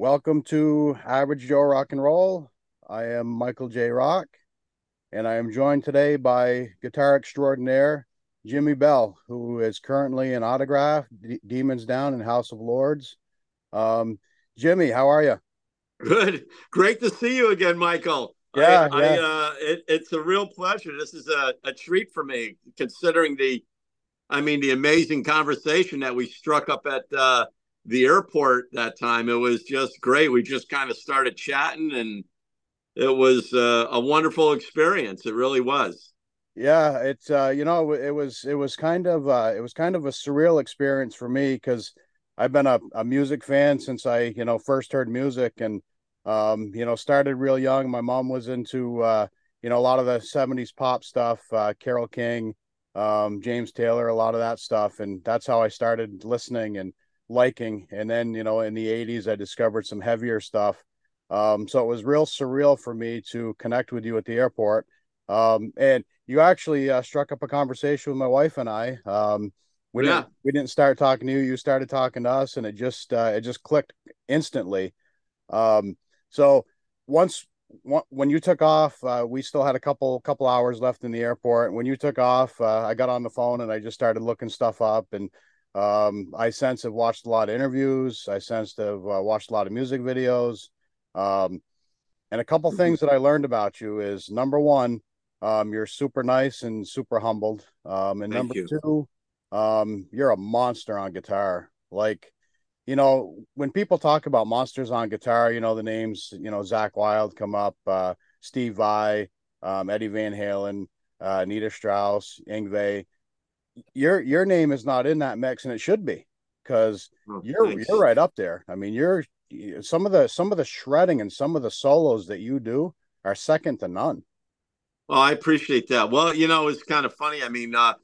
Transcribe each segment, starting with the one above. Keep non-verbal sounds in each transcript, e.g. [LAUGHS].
Welcome to Average Joe Rock and Roll. I am Michael J. Rock, and I am joined today by guitar extraordinaire Jimi Bell, who is currently in Autograph, D- Demons Down, and House of Lords. Um, Jimi, how are you? Good, great to see you again, Michael. Yeah, I, yeah. I, uh, it, it's a real pleasure. This is a, a treat for me, considering the, I mean, the amazing conversation that we struck up at uh, the airport that time. It was just great. We just kind of started chatting, and it was uh, a wonderful experience. It really was. Yeah, it's uh, you know, it was it was kind of uh, it was kind of a surreal experience for me because I've been a, a music fan since I you know first heard music and um, you know started real young. My mom was into uh, you know a lot of the '70s pop stuff, uh, Carole King, um, James Taylor, a lot of that stuff, and that's how I started listening and liking. And then you know in the '80s I discovered some heavier stuff. Um, so it was real surreal for me to connect with you at the airport. Um, and you actually uh, struck up a conversation with my wife and I. Um, we Yeah. didn't we didn't start talking to you. You started talking to us, and it just uh, it just clicked instantly. Um, so once when you took off, uh, we still had a couple couple hours left in the airport. When you took off, uh, I got on the phone and I just started looking stuff up. And um, I sense have watched a lot of interviews. I sensed have uh, watched a lot of music videos. Um, and a couple things that I learned about you is number one, um, you're super nice and super humbled. Um, and Thank number you. two, um, you're a monster on guitar. Like, you know, when people talk about monsters on guitar, you know, the names, you know, Zakk Wylde come up, uh, Steve Vai, um, Eddie Van Halen, uh, Nita Strauss, Yngwie. Your your name is not in that mix, and it should be because Oh, you're thanks. you're right up there. I mean, you're some of the some of the shredding and some of the solos that you do are second to none. Well, I appreciate that. Well, you know, it's kind of funny. I mean, uh,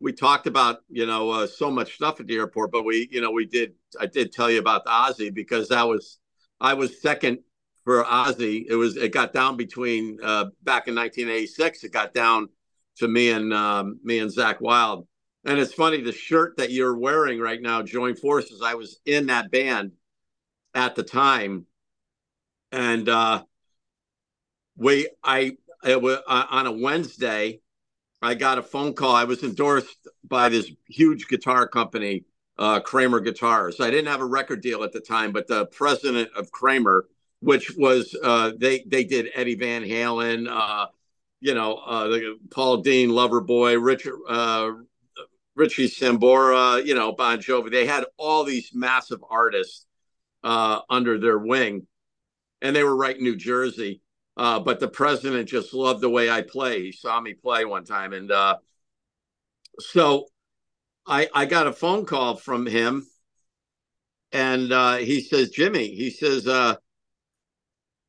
we talked about you know uh, so much stuff at the airport, but we you know we did I did tell you about the Ozzy because that was I was second for Ozzy. It was it got down between uh, back in 1986. It got down to me and um, me and Zakk Wylde. And it's funny the shirt that you're wearing right now, Join Forces. I was in that band at the time, and uh, we I it was uh, on a Wednesday. I got a phone call. I was endorsed by this huge guitar company, uh, Kramer Guitars. I didn't have a record deal at the time, but the president of Kramer, which was uh, they they did Eddie Van Halen, uh, you know, uh, the, Paul Dean, Loverboy, Richard. Uh, Richie Sambora, you know, Bon Jovi. They had all these massive artists uh, under their wing, and they were right in New Jersey. Uh, but the president just loved the way I play. He saw me play one time, and uh, so I I got a phone call from him, and uh, he says, Jimi, he says, uh,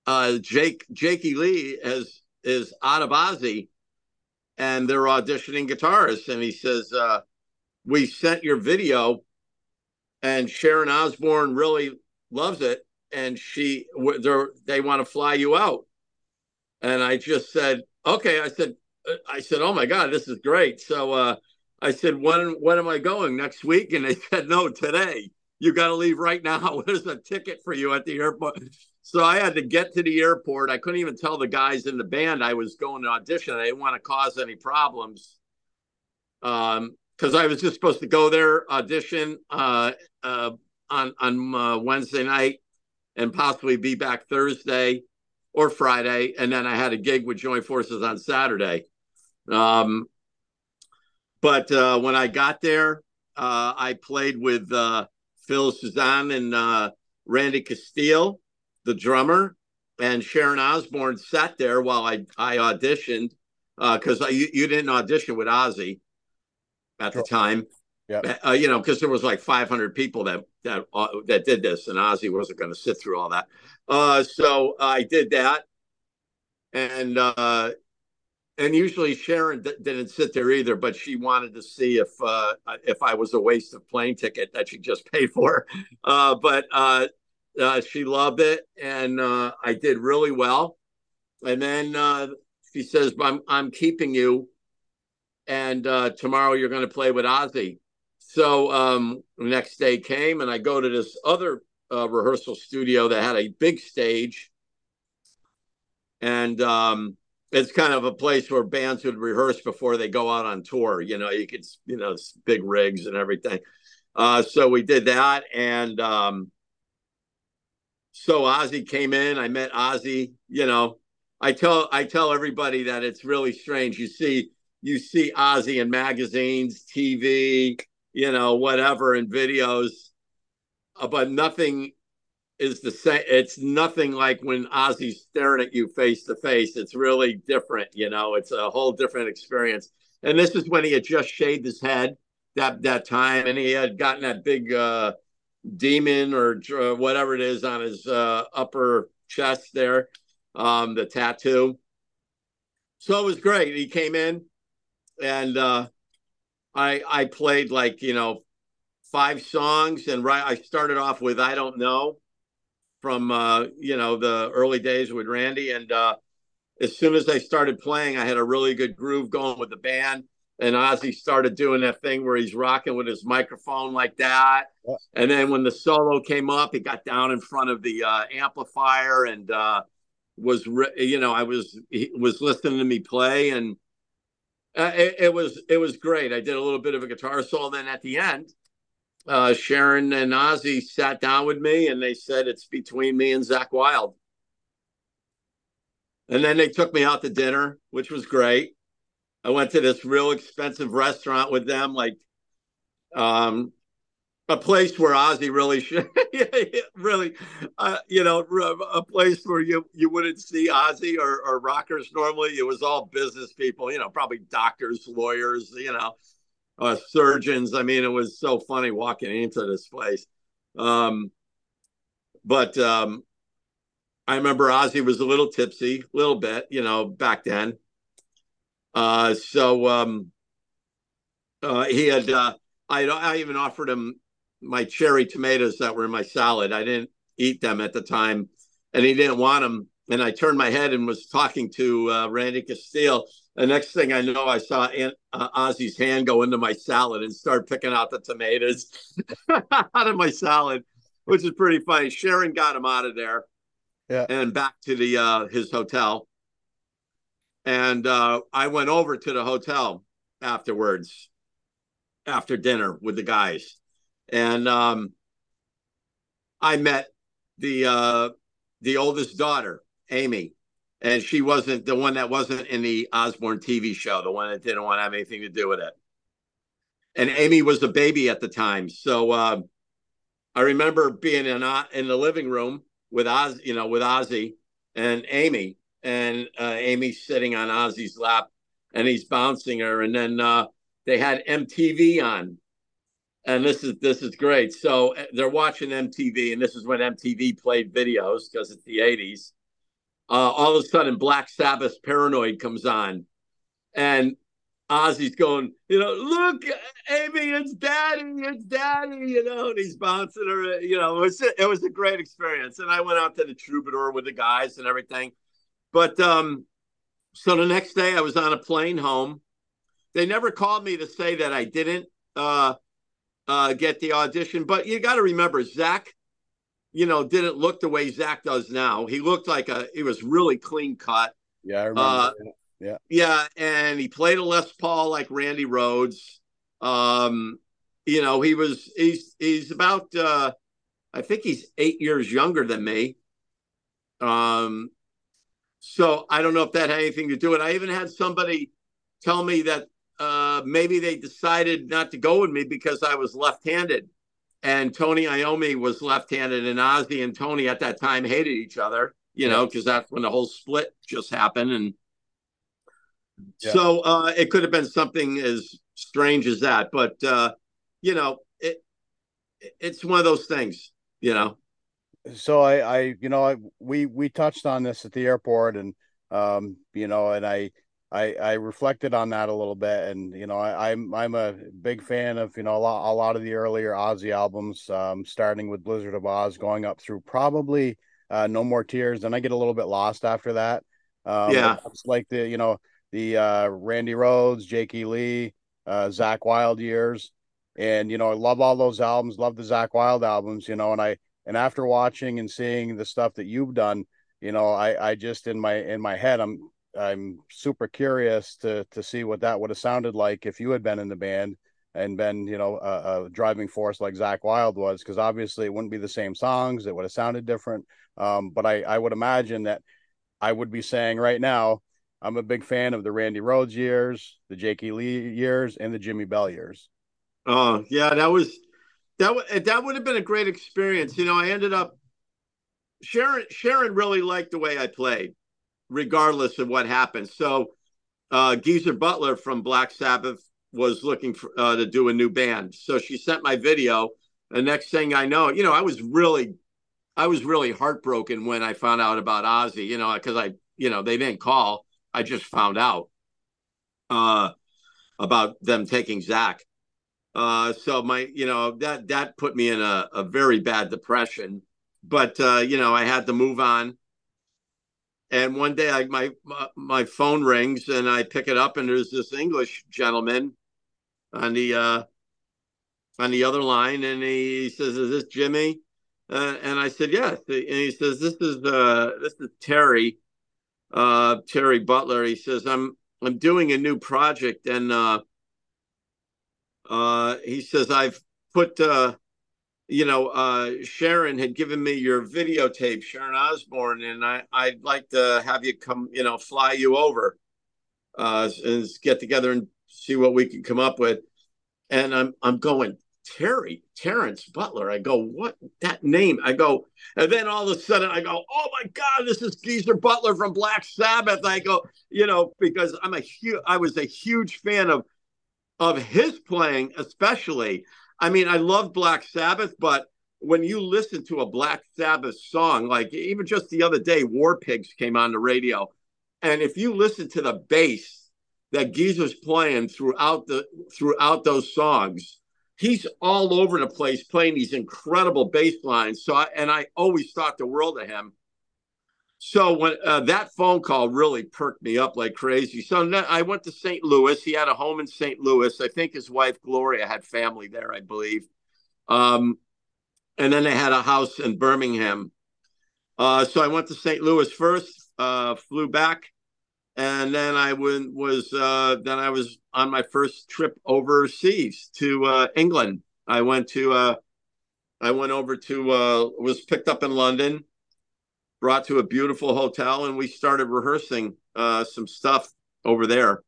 uh, Jake Jakey Lee is is out of Ozzy, and they're auditioning guitarists, and he says, uh, we sent your video, and Sharon Osbourne really loves it, and she they want to fly you out. And I just said, okay. I said, uh, I said, oh my God, this is great. So uh, I said, when when am I going next week? And they said, no, today. You got to leave right now. [LAUGHS] There's a ticket for you at the airport. So I had to get to the airport. I couldn't even tell the guys in the band I was going to audition. I didn't want to cause any problems. Um, because I was just supposed to go there, audition uh, uh, on on uh, Wednesday night, and possibly be back Thursday or Friday, and then I had a gig with Joint Forces on Saturday. Um, but uh, when I got there, uh, I played with uh, Phil Soussan and Randy Castillo, the drummer, and Sharon Osbourne sat there while I I auditioned because you, you didn't audition with Ozzy at the time. Yeah. Uh, you know, because there was like 500 people that that uh, that did this, and Ozzy wasn't going to sit through all that. Uh, so I did that, and uh, and usually Sharon d- didn't sit there either, but she wanted to see if uh, if I was a waste of plane ticket that she just paid for. Uh, but uh, uh, she loved it, and uh, I did really well. And then uh, she says, "I'm I'm keeping you, and uh, tomorrow you're going to play with Ozzy." So um, the next day came, and I go to this other uh, rehearsal studio that had a big stage, and um, it's kind of a place where bands would rehearse before they go out on tour. You know, you could you know big rigs and everything. Uh, so we did that, and um, so Ozzy came in. I met Ozzy. You know, I tell I tell everybody that it's really strange. You see you see Ozzy in magazines, TV, you know, whatever, in videos, uh, but nothing is the same. It's nothing like when Ozzy's staring at you face to face. It's really different, you know. It's a whole different experience. And this is when he had just shaved his head that that time, and he had gotten that big uh, demon or uh, whatever it is on his uh, upper chest there, um, the tattoo. So it was great. He came in, and uh, I I played like you know five songs, and right I started off with I don't know from uh, you know the early days with Randy, and uh, as soon as I started playing, I had a really good groove going with the band. And Ozzy started doing that thing where he's rocking with his microphone like that. Yeah. And then when the solo came up, he got down in front of the uh, amplifier and uh, was, re- you know, I was he was listening to me play, and uh, it, it, was it was great. I did a little bit of a guitar solo. Then at the end, uh, Sharon and Ozzy sat down with me and they said it's between me and Zakk Wylde. And then they took me out to dinner, which was great. I went to this real expensive restaurant with them, like um, a place where Ozzy really should, [LAUGHS] really, uh, you know, a place where you you wouldn't see Ozzy or, or rockers normally. It was all business people, you know, probably doctors, lawyers, you know, uh, surgeons. I mean, it was so funny walking into this place. Um, but um, I remember Ozzy was a little tipsy, a little bit, you know, back then. Uh, so um, uh, he had, uh, I, I even offered him my cherry tomatoes that were in my salad. I didn't eat them at the time, and he didn't want them. And I turned my head and was talking to uh, Randy Castillo the next thing I know, I saw Aunt, uh, Ozzy's hand go into my salad and start picking out the tomatoes [LAUGHS] out of my salad, which is pretty funny. Sharon got him out of there, yeah, and back to the uh, his hotel. And uh, I went over to the hotel afterwards, after dinner with the guys, and um, I met the uh, the oldest daughter, Aimee. And she wasn't the one that wasn't in the Osbourne TV show, the one that didn't want to have anything to do with it. And Aimee was a baby at the time, so uh, I remember being in uh, in the living room with Oz, you know, with Ozzy and Aimee, and uh, Aimee sitting on Ozzy's lap, and he's bouncing her, and then uh, they had MTV on, and this is this is great. So uh, they're watching MTV, and this is when MTV played videos because it's the '80s uh, all of a sudden Black Sabbath Paranoid comes on, and Ozzy's going, you know, look, Aimee, it's Daddy, it's Daddy, you know, and he's bouncing her, you know, it was it was a great experience, and I went out to the Troubadour with the guys and everything, but um, so the next day I was on a plane home. They never called me to say that I didn't uh, uh, get the audition, but you got to remember Zakk, you know, didn't look the way Zakk does now. He looked like a he was really clean cut. Yeah, I remember. Uh, yeah. Yeah, and he played a Les Paul like Randy Rhoads. Um, you know, he was he's he's about uh I think he's eight years younger than me. Um so I don't know if that had anything to do with it. I even had somebody tell me that uh maybe they decided not to go with me because I was left-handed and Tony Iommi was left-handed, and Ozzy and Tony at that time hated each other. You know, because that's when the whole split just happened, and yeah. so uh, it could have been something as strange as that. But uh, you know, it it's one of those things. You know. So I, I, you know, I we we touched on this at the airport, and um, you know, and I I I reflected on that a little bit, and you know I, am I'm, I'm a big fan of you know a lot a lot of the earlier Ozzy albums, um, starting with Blizzard of Ozz, going up through probably uh, No More Tears, and I get a little bit lost after that. Um, yeah, it's like the you know the uh, Randy Rhoads, Jakey Lee, uh, Zakk Wylde years, and you know I love all those albums, love the Zakk Wylde albums, you know, and I and after watching and seeing the stuff that you've done, you know, I I just in my in my head I'm I'm super curious to to see what that would have sounded like if you had been in the band and been you know a, a driving force like Zakk Wylde was because obviously it wouldn't be the same songs it would have sounded different. Um, but I I would imagine that I would be saying right now I'm a big fan of the Randy Rhoads years the Jakey Lee years and the Jimi Bell years. Oh yeah that was that would that would have been a great experience you know I ended up Sharon Sharon really liked the way I played regardless of what happened so uh, Geezer Butler from Black Sabbath was looking for, uh, to do a new band. So she sent my video. The next thing I know, you know, I was really, I was really heartbroken when I found out about Ozzy. You know, because I, you know, they didn't call. I just found out uh, about them taking Zakk. Uh, so my, you know, that that put me in a, a very bad depression. But uh, you know, I had to move on. And one day, I, my my phone rings, and I pick it up, and there's this English gentleman on the uh, on the other line, and he says, "Is this Jimi?" Uh, and I said, "Yes." And he says, "This is uh, this is Terry, uh, Terry Butler." He says, "I'm I'm doing a new project, and uh, uh, he says I've put." Uh, you know, uh, Sharon had given me your videotape, Sharon Osbourne, and I, I'd like to have you come, you know, fly you over uh, and get together and see what we can come up with. And I'm I'm going, Terry, Terence Butler. I go, what that name? I go, and then all of a sudden I go, oh my God, this is Geezer Butler from Black Sabbath. I go, you know, because I'm a huge, I was a huge fan of of his playing, especially. I mean, I love Black Sabbath, but when you listen to a Black Sabbath song, like even just the other day, War Pigs came on the radio, and if you listen to the bass that Geezer's playing throughout the throughout those songs. He's all over the place playing these incredible bass lines. So, I, and I always thought the world of him. So when uh, that phone call really perked me up like crazy. So I went to St. Louis. He had a home in St. Louis. I think his wife Gloria had family there, I believe. Um, and then they had a house in Birmingham. Uh, so I went to St. Louis first, uh, flew back, and then I went, was uh, then I was on my first trip overseas to uh, England. I went to uh, I went over to was picked up in London, brought to a beautiful hotel, and we started rehearsing uh, some stuff over there.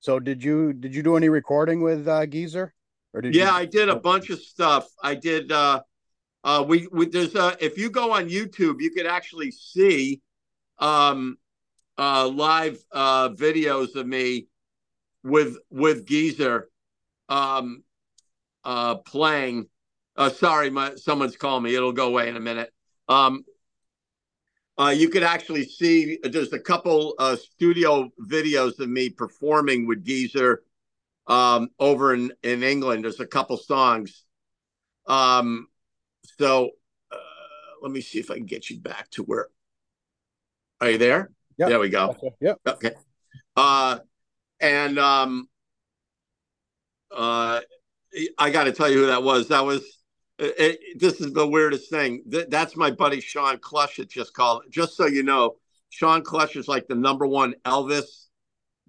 So did you did you do any recording with uh, Geezer? Or did yeah, you... I did a bunch of stuff. I did. Uh, uh, we, we there's a if you go on YouTube, you could actually see um, uh, live uh, videos of me with with Geezer um, uh, playing. Uh, sorry, my someone's calling me. It'll go away in a minute. Um, uh, you could actually see there's a couple uh, studio videos of me performing with Geezer um, over in, in England. There's a couple songs. Um, so uh, let me see if I can get you back to where. Are you there? Yep. There we go. Yep. Okay. Uh, and um, uh, I got to tell you who that was. That was. It, it, this is the weirdest thing. Th- that's my buddy Shawn Klush. It just called. Just so you know, Shawn Klush is like the number one Elvis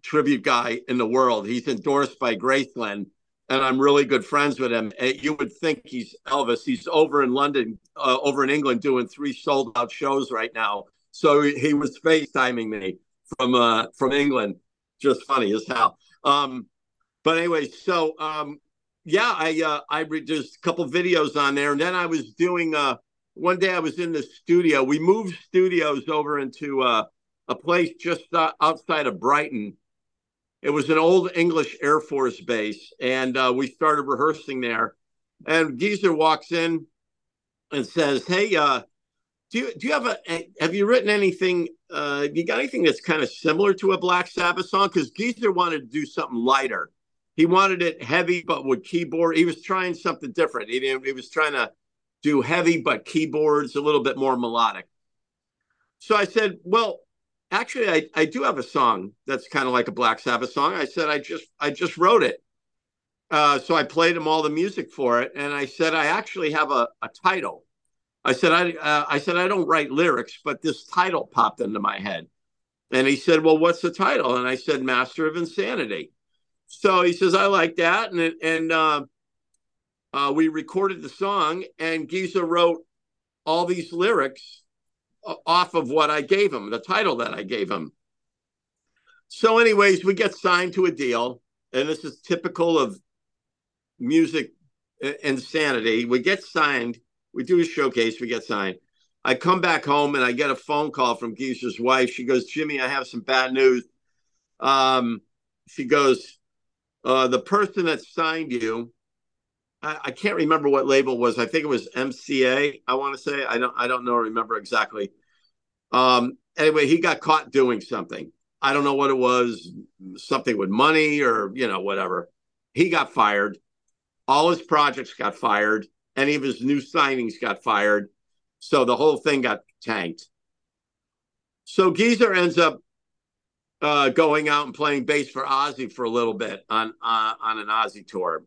tribute guy in the world. He's endorsed by Graceland, and I'm really good friends with him. You would think he's Elvis. He's over in London, uh, over in England, doing three sold out shows right now. So he was FaceTiming me from uh, from England. Just funny as hell. Um, but anyway, so um, yeah, I uh, I re- just a couple videos on there, and then I was doing. Uh, one day I was in the studio. We moved studios over into uh, a place just uh, outside of Brighton. It was an old English Air Force base, and uh, we started rehearsing there. And Geezer walks in and says, "Hey, uh, do you do you have a have you written anything uh you got anything that's kind of similar to a black sabbath song because geezer wanted to do something lighter he wanted it heavy but with keyboard he was trying something different he, he was trying to do heavy but keyboards a little bit more melodic so i said well actually i, I do have a song that's kind of like a black sabbath song i said i just i just wrote it uh, so I played him all the music for it, and I said I actually have a, a title. I said I uh, I said I don't write lyrics, but this title popped into my head, and he said, "Well, what's the title?" And I said, "Master of Insanity." So he says, "I like that," and and uh, uh, we recorded the song, and Geezer wrote all these lyrics off of what I gave him, the title that I gave him. So, anyways, we get signed to a deal, and this is typical of music insanity. We get signed, we do a showcase, we get signed. I come back home and I get a phone call from Geezer's wife. She goes, Jimi, I have some bad news. Um, she goes, uh, the person that signed you I, I can't remember what label was. I think it was MCA. I want to say I don't I don't know remember exactly. Um, anyway, he got caught doing something. I don't know what it was, something with money or you know whatever. He got fired. All his projects got fired. Any of his new signings got fired. So the whole thing got tanked. So Geezer ends up uh, going out and playing bass for Ozzy for a little bit on uh, on an Ozzy tour.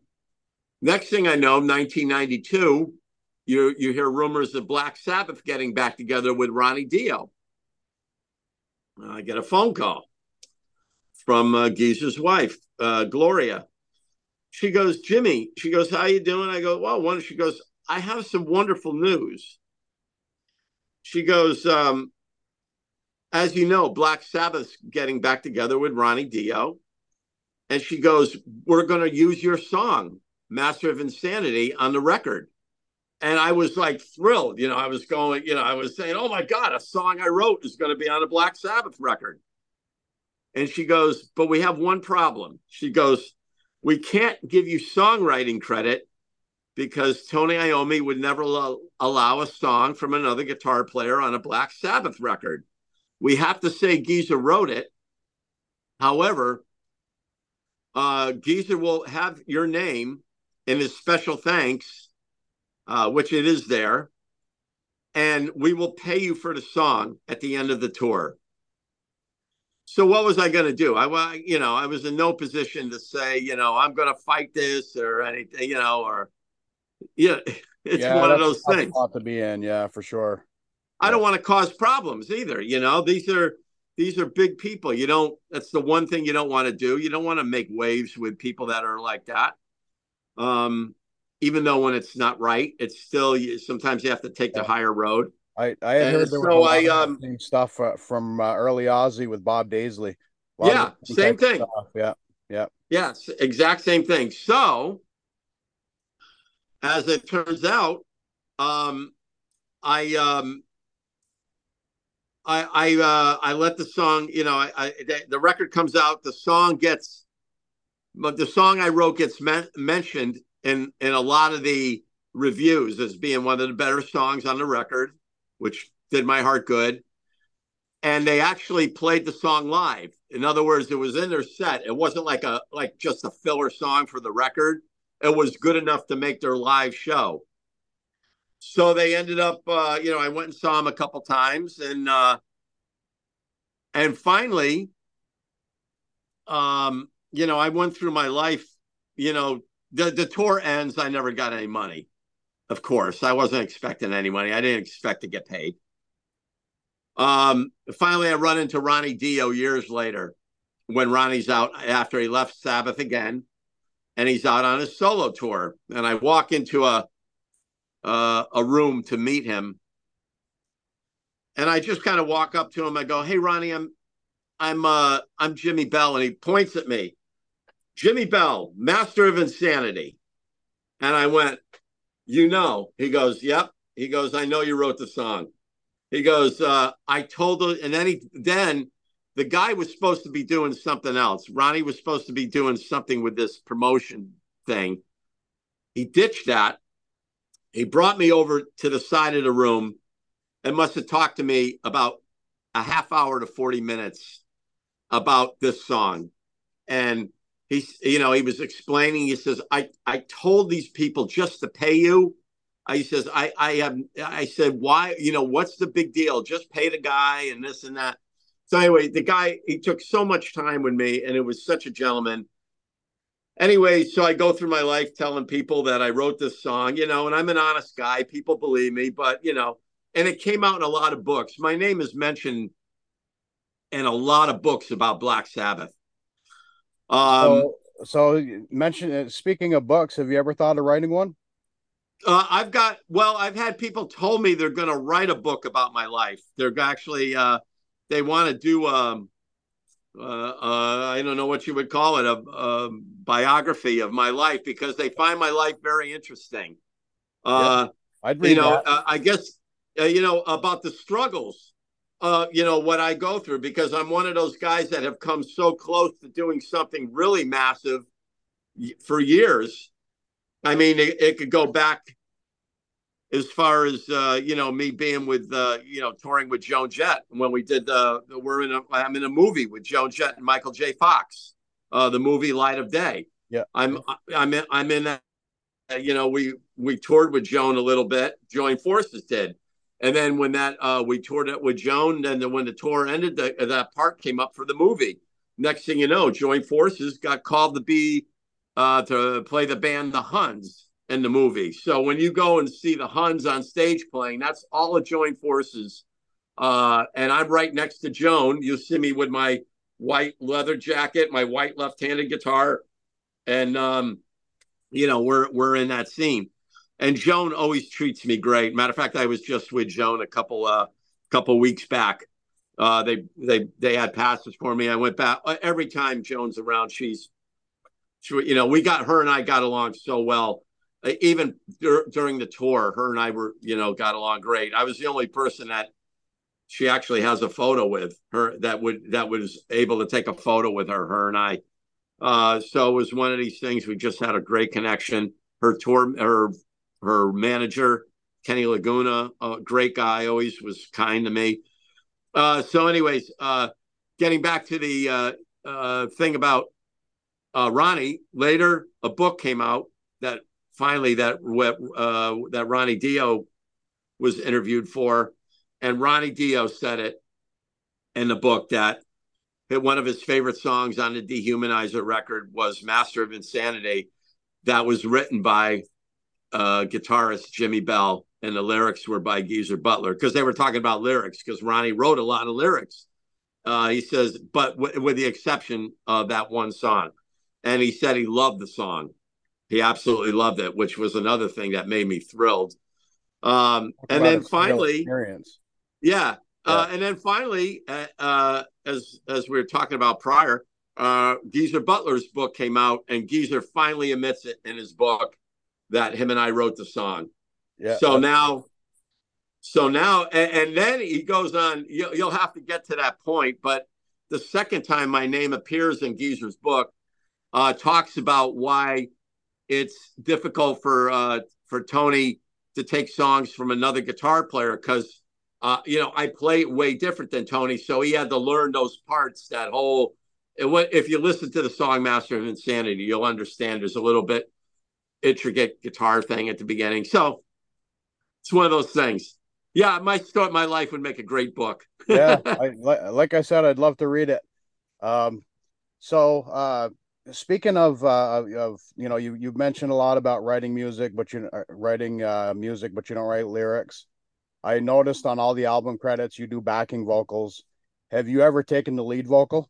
Next thing I know, 1992, you you hear rumors of Black Sabbath getting back together with Ronnie Dio. I get a phone call from uh, Geezer's wife, uh, Gloria. She goes, Jimi. She goes, how you doing? I go, well, one. She goes, I have some wonderful news. She goes, um, as you know, Black Sabbath's getting back together with Ronnie Dio, and she goes, we're going to use your song Master of Insanity on the record. And I was like thrilled. You know, I was going, you know, I was saying, oh my God, a song I wrote is going to be on a Black Sabbath record. And she goes, but we have one problem. She goes, we can't give you songwriting credit because Tony Iommi would never allow, allow a song from another guitar player on a Black Sabbath record. We have to say Geezer wrote it. However, uh, Geezer will have your name in his special thanks, uh, which it is there, and we will pay you for the song at the end of the tour. So what was I going to do? I, you know, I was in no position to say, you know, I'm going to fight this or anything, you know, or yeah, [LAUGHS] it's yeah, one of those things. Lot to be in, yeah, for sure. I don't want to cause problems either. You know, these are these are big people. You don't. That's the one thing you don't want to do. You don't want to make waves with people that are like that. Um, even though when it's not right, it's still sometimes you have to take the higher road. I I had heard there so I um stuff uh, from uh, early Ozzy with Bob Daisley. Yeah, same thing. Stuff. Yeah, yeah, yes, exact same thing. So, as it turns out, um, I um, I I uh, I let the song. You know, I, I the record comes out. The song gets but the song I wrote gets men- mentioned in in a lot of the reviews as being one of the better songs on the record, which did my heart good. And they actually played the song live. In other words, it was in their set. It wasn't like a like just a filler song for the record. It was good enough to make their live show. So they ended up, uh, you know, I went and saw him a couple times, and uh, and finally, um, you know, I went through my life, you know, the, the tour ends. I never got any money. Of course, I wasn't expecting any money. I didn't expect to get paid. Um, finally, I run into Ronnie Dio years later when Ronnie's out after he left Sabbath again, and he's out on his solo tour. And I walk into a uh, a room to meet him, and I just kind of walk up to him. I go, "Hey, Ronnie, I'm I'm uh I'm Jimi Bell," and he points at me. Jimi Bell, Master of Insanity. And I went, You know. He goes, Yep. He goes, I know you wrote the song. He goes, uh, I told him, and then he then the guy was supposed to be doing something else. Ronnie was supposed to be doing something with this promotion thing. He ditched that. He brought me over to the side of the room and must have talked to me about a half hour to 40 minutes about this song. And he's you know he was explaining he says i i told these people just to pay you. He says i i have i said why you know what's the big deal? Just pay the guy and this and that. So anyway the guy he took so much time with me and it was such a gentleman anyway, so I go through my life telling people that I wrote this song, you know, and I'm an honest guy. People believe me, but you know, and it came out in a lot of books. My name is mentioned in a lot of books about Black Sabbath. Um, so, so mention uh, speaking of books, have you ever thought of writing one? Uh, I've got well, I've had people told me they're going to write a book about my life. They're actually uh, they want to do um, uh, uh, I don't know what you would call it a, a, biography of my life because they find my life very interesting. Uh, yeah, I'd read you know, uh, I guess uh, you know about the struggles. Uh, you know what I go through because I'm one of those guys that have come so close to doing something really massive for years. I mean, it, it could go back as far as uh, you know me being with uh, you know touring with Joan Jett when we did the, we're in a I'm in a movie with Joan Jett and Michael J. Fox, uh, the movie Light of Day. Yeah, I'm I'm in, I'm in that. You know, we we toured with Joan a little bit. Join Forces did, and then when that uh, we toured it with Joan, and then when the tour ended, the, that part came up for the movie. Next thing you know, Join Forces got called to be uh, to play the band the Huns in the movie. So when you go and see the Huns on stage playing, that's all a joint forces. Uh, and I'm right next to Joan. You'll see me with my white leather jacket, my white left-handed guitar, and um, you know we're we're in that scene. And Joan always treats me great. Matter of fact, I was just with Joan a couple uh couple weeks back. Uh, they they they had passes for me. I went back every time Joan's around. She's, she, you know, we got her and I got along so well even dur- during the tour, her and I were, you know, got along great. I was the only person that she actually has a photo with her that would that was able to take a photo with her, her and I. Uh, so it was one of these things. We just had a great connection. Her tour, her her manager, Kenny Laguna, a great guy, always was kind to me. Uh, so, anyways, uh, getting back to the uh, uh, thing about uh, Ronnie, later a book came out that finally that uh, that Ronnie Dio was interviewed for, and Ronnie Dio said it in the book that one of his favorite songs on the Dehumanizer record was "Master of Insanity," that was written by uh, guitarist Jimi Bell, and the lyrics were by Geezer Butler because they were talking about lyrics because Ronnie wrote a lot of lyrics. Uh, he says, but w- with the exception of that one song, and he said he loved the song he absolutely loved it, which was another thing that made me thrilled. Um, and then finally, experience. Yeah, yeah. Uh, and then finally, uh, uh, as as we were talking about prior, uh, Geezer Butler's book came out, and Geezer finally admits it in his book that him and I wrote the song. Yeah. So now, so now, and, and then he goes on. You, you'll have to get to that point, but the second time my name appears in Geezer's book, uh, talks about why it's difficult for uh, for Tony to take songs from another guitar player because uh, you know I play way different than Tony, so he had to learn those parts. That whole if you listen to the song "Master of Insanity," you'll understand there's a little bit intricate guitar thing at the beginning. So it's one of those things. Yeah, my start my life would make a great book. yeah, [LAUGHS] I, like I said, I'd love to read it. Um, so uh, speaking of uh, of you know you you mentioned a lot about writing music but you uh, writing uh, music but you don't write lyrics. I noticed on all the album credits you do backing vocals. Have you ever taken the lead vocal?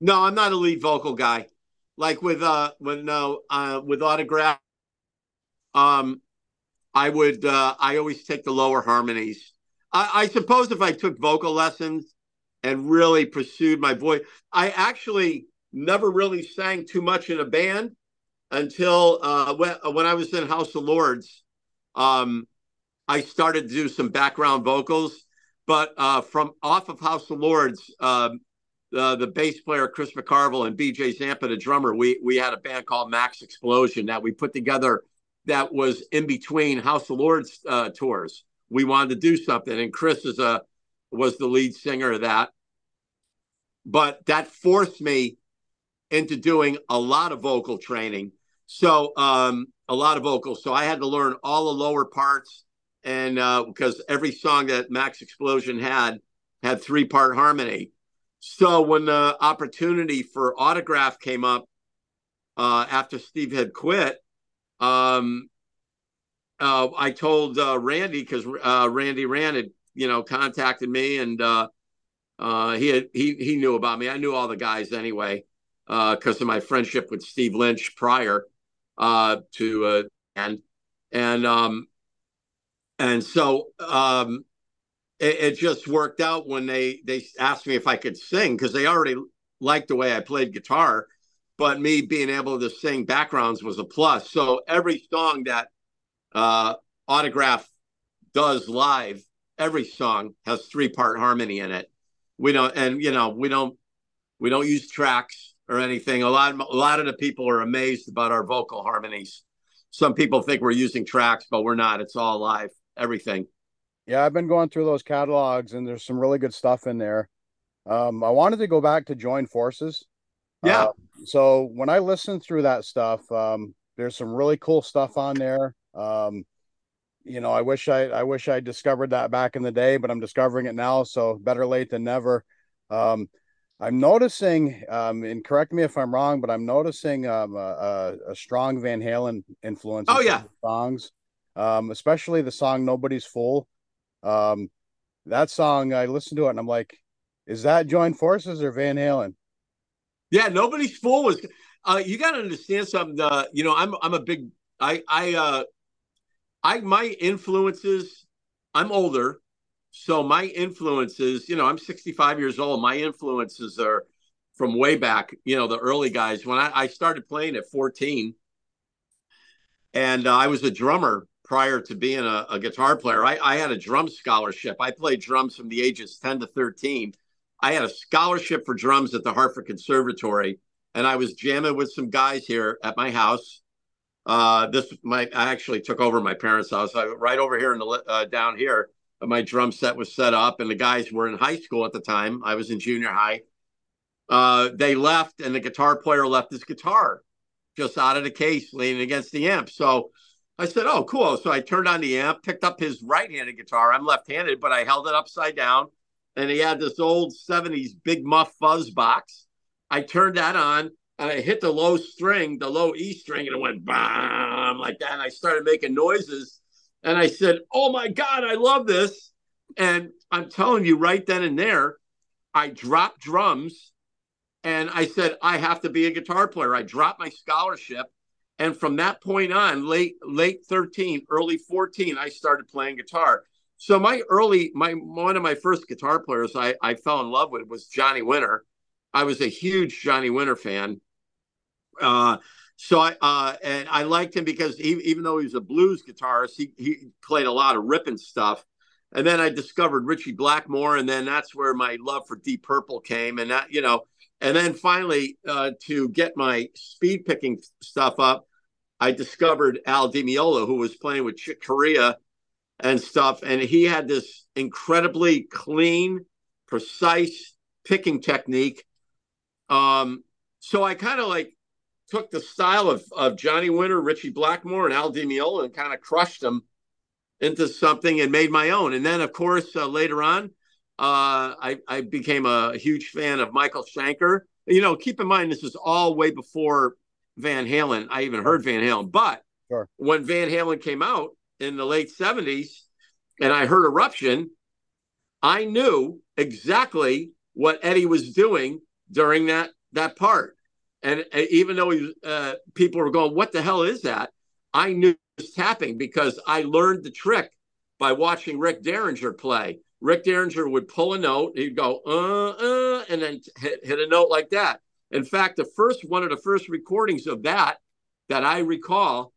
No i'm not a lead vocal guy. Like with uh when no uh with autograph um i would uh i always take the lower harmonies. I i suppose if i took vocal lessons and really pursued my voice i actually never really sang too much in a band until uh, when, uh, when I was in House of Lords. Um, I started to do some background vocals, but uh, from off of House of Lords, um, uh, the bass player Chris McCarvill and BJ Zampa, the drummer, we we had a band called Maxx Explosion that we put together that was in between House of Lords uh, tours. We wanted to do something, and Chris is a was the lead singer of that. But that forced me into doing a lot of vocal training. So um, a lot of vocals. So I had to learn all the lower parts, and uh, because every song that Maxx Explosion had had three part harmony. So when the opportunity for autograph came up, uh, after Steve had quit, um, uh, I told uh, Randy because uh, Randy Rand had you know contacted me and uh, uh, he had he he knew about me. I knew all the guys anyway because of my friendship with Steve Lynch prior to and and um and so um it, it just worked out when they they asked me if I could sing because they already liked the way I played guitar but me being able to sing backgrounds was a plus. So every song that uh, Autograph does live, every song has three part harmony in it. We don't, and you know, we don't, we don't use tracks or anything. A lot, a lot of the people are amazed about our vocal harmonies. Some people think we're using tracks, but we're not. It's all live, everything. Yeah, I've been going through those catalogs, and there's some really good stuff in there. Um, I wanted to go back to Join Forces yeah. Uh, so when I listen through that stuff, um, there's some really cool stuff on there. Um, you know, I wish I I wish I discovered that back in the day, but I'm discovering it now. So better late than never. Um, I'm noticing, um, and correct me if I'm wrong, but I'm noticing um, a, a, strong Van Halen influence. Oh yeah, songs, um, especially the song "Nobody's Fool." Um, that song, I listened to it and I'm like, is that Join Forces or Van Halen? Yeah, nobody's fool was. Uh, you got to understand something. Uh, you know, I'm I'm a big. I I uh, I my influences. I'm older, so my influences. You know, I'm 65 years old. My influences are from way back. You know, the early guys. When I, I started playing at 14, and uh, I was a drummer prior to being a, a guitar player. I, I had a drum scholarship. I played drums from the ages 10 to 13 I had a scholarship for drums at the Hartford Conservatory, and I was jamming with some guys here at my house. Uh, this my I actually took over my parents' house. I right over here in the uh, down here. My drum set was set up, and the guys were in high school at the time. I was in junior high. Uh, they left, and the guitar player left his guitar just out of the case, leaning against the amp. So I said, "Oh, cool." So I turned on the amp, picked up his right-handed guitar. I'm left-handed, but I held it upside down and he had this old 70s big muff fuzz box. I turned that on and I hit the low string, the low E string, and it went bam like that. And I started making noises. And I said, Oh my God, I love this. And I'm telling you, right then and there, I dropped drums and I said, I have to be a guitar player. I dropped my scholarship. And from that point on, late late 13, early 14, I started playing guitar. So my early, my one of my first guitar players I, I fell in love with was Johnny Winter. I was a huge Johnny Winter fan. Uh, so I uh, and I liked him because he, even though he was a blues guitarist, he he played a lot of ripping stuff. And then I discovered Ritchie Blackmore, and then that's where my love for Deep Purple came. And that, you know, and then finally uh, to get my speed picking stuff up, I discovered Al Di Meola, who was playing with Chick Corea and stuff. And he had this incredibly clean, precise picking technique. Um, so I kind of like took the style of, of Johnny Winter, Ritchie Blackmore, and Al Di Meola and kind of crushed them into something and made my own. And then, of course, uh, later on, uh, I, I became a huge fan of Michael Schenker. You know, keep in mind, this is all way before Van Halen. I even heard Van Halen. But sure. when Van Halen came out, in the late 70s and I heard Eruption, I knew exactly what Eddie was doing during that that part. And uh, even though he, uh, people were going, "What the hell is that?" I knew tapping because I learned the trick by watching Rick Derringer play. Rick Derringer would pull a note, he'd go, uh, uh, and then hit, hit a note like that. In fact, the first one of the first recordings of that that I recall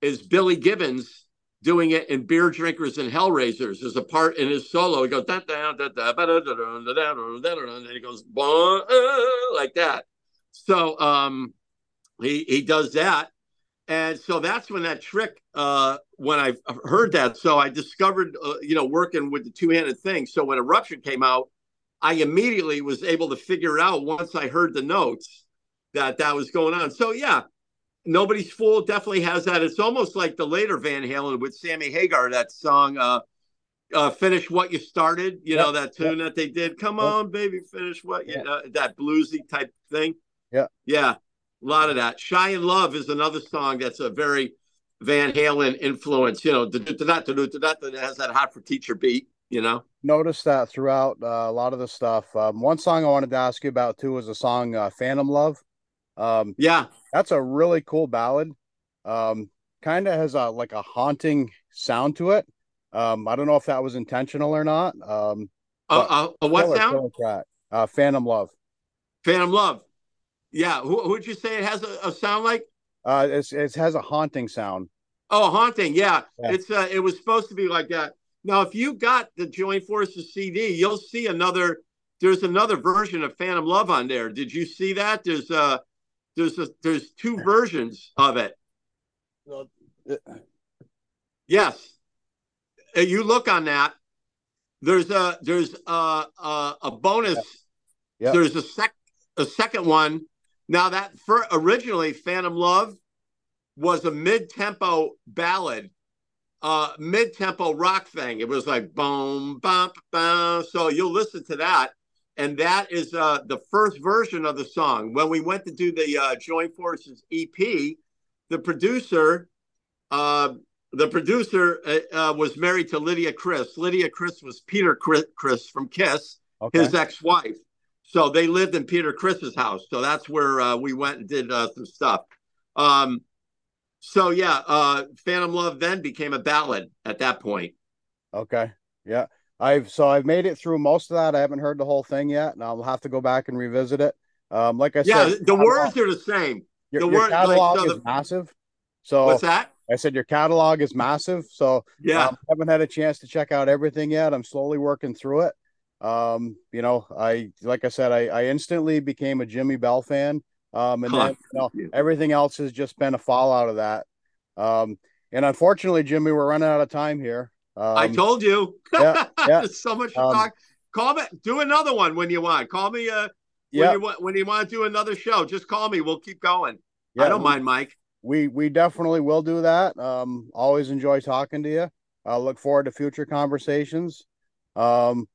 is Billy Gibbons doing it in Beer Drinkers and Hellraisers. There's a part in his solo. He goes da da da da da da da and he goes like that. So um, he he does that, and so that's when that trick. Uh, when I heard that, so I discovered uh, you know working with the two handed thing. So when Eruption came out, I immediately was able to figure out once I heard the notes that that was going on. So yeah, Nobody's Fool definitely has that. It's almost like the later Van Halen with Sammy Hagar, that song, uh, uh, Finish What You Started, you yep. know, that tune yep. that they did. Come on, baby, finish what you, uh, that bluesy type thing. Yeah. Yeah. A lot of that. Shy in Love is another song that's a very Van Halen influence. You know, that has that hot for teacher beat. You know, Notice that throughout uh, a lot of the stuff. Um, one song I wanted to ask you about too was a song uh, "Phantom Love." Um, yeah, that's a really cool ballad. Um, kind of has a like a haunting sound to it. Um, I don't know if that was intentional or not. Um, uh, uh, what sound? Uh, Phantom Love. Phantom Love. Yeah. Who would you say it has a, a sound like? Uh, it's, it has a haunting sound. Oh, haunting. Yeah. yeah. It's uh, it was supposed to be like that. Now, if you got the Joint Forces CD, you'll see another. There's another version of Phantom Love on there. Did you see that? There's uh there's a, there's two versions of it. Yes, you look on that. There's a there's a a, a bonus. Yeah. There's a sec a second one. Now that for originally Phantom Love was a mid tempo ballad, uh, mid tempo rock thing. It was like boom, bump, boom. So you'll listen to that, and that is uh, the first version of the song. When we went to do the uh, Joint Forces EP, the producer uh, the producer uh, uh, was married to Lydia Criss. Lydia Criss was Peter Criss from Kiss, okay. his ex-wife. So they lived in Peter Criss's house. So that's where uh, we went and did uh, some stuff. Um, so yeah, uh, Phantom Love then became a ballad at that point. Okay. Yeah. I've so I've made it through most of that. I haven't heard the whole thing yet, and I'll have to go back and revisit it. Um, like I yeah, said, the words are the same. Your, the your word, catalog like, so is the, massive. So what's that? I said your catalog is massive, so yeah, um, haven't had a chance to check out everything yet. I'm slowly working through it. Um, you know, I like I said, I, I instantly became a Jimi Bell fan. Um, and then you know, everything else has just been a fallout of that. Um, and unfortunately, Jimi, we're running out of time here. Um, I told you. Yeah, yeah. [LAUGHS] so much to um, talk. Call me. Do another one when you want. Call me. Uh, yeah. When you, when you want to do another show, just call me. We'll keep going. Yeah, I don't mind, Mike we we definitely will do that. Um, always enjoy talking to you. I look forward to future conversations. Um,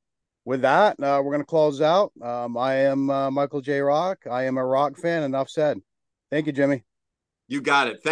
with that, uh, we're going to close out. Um, I am uh, Michael J. Rock. I am a rock fan. Enough said. Thank you, Jimi. You got it. Thank